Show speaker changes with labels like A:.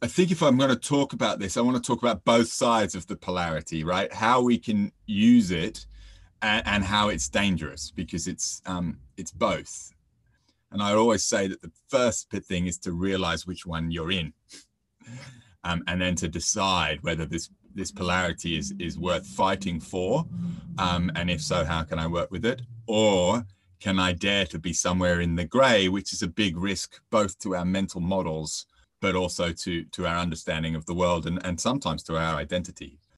A: I think if I'm going to talk about this, I want to talk about both sides of the polarity, right? How we can use it and, and how it's dangerous because it's um, it's both. And I always say that the first thing is to realize which one you're in, um, and then to decide whether this this polarity is is worth fighting for, um, and if so, how can I work with it, or can I dare to be somewhere in the grey, which is a big risk both to our mental models but also to to our understanding of the world and, and sometimes to our identity.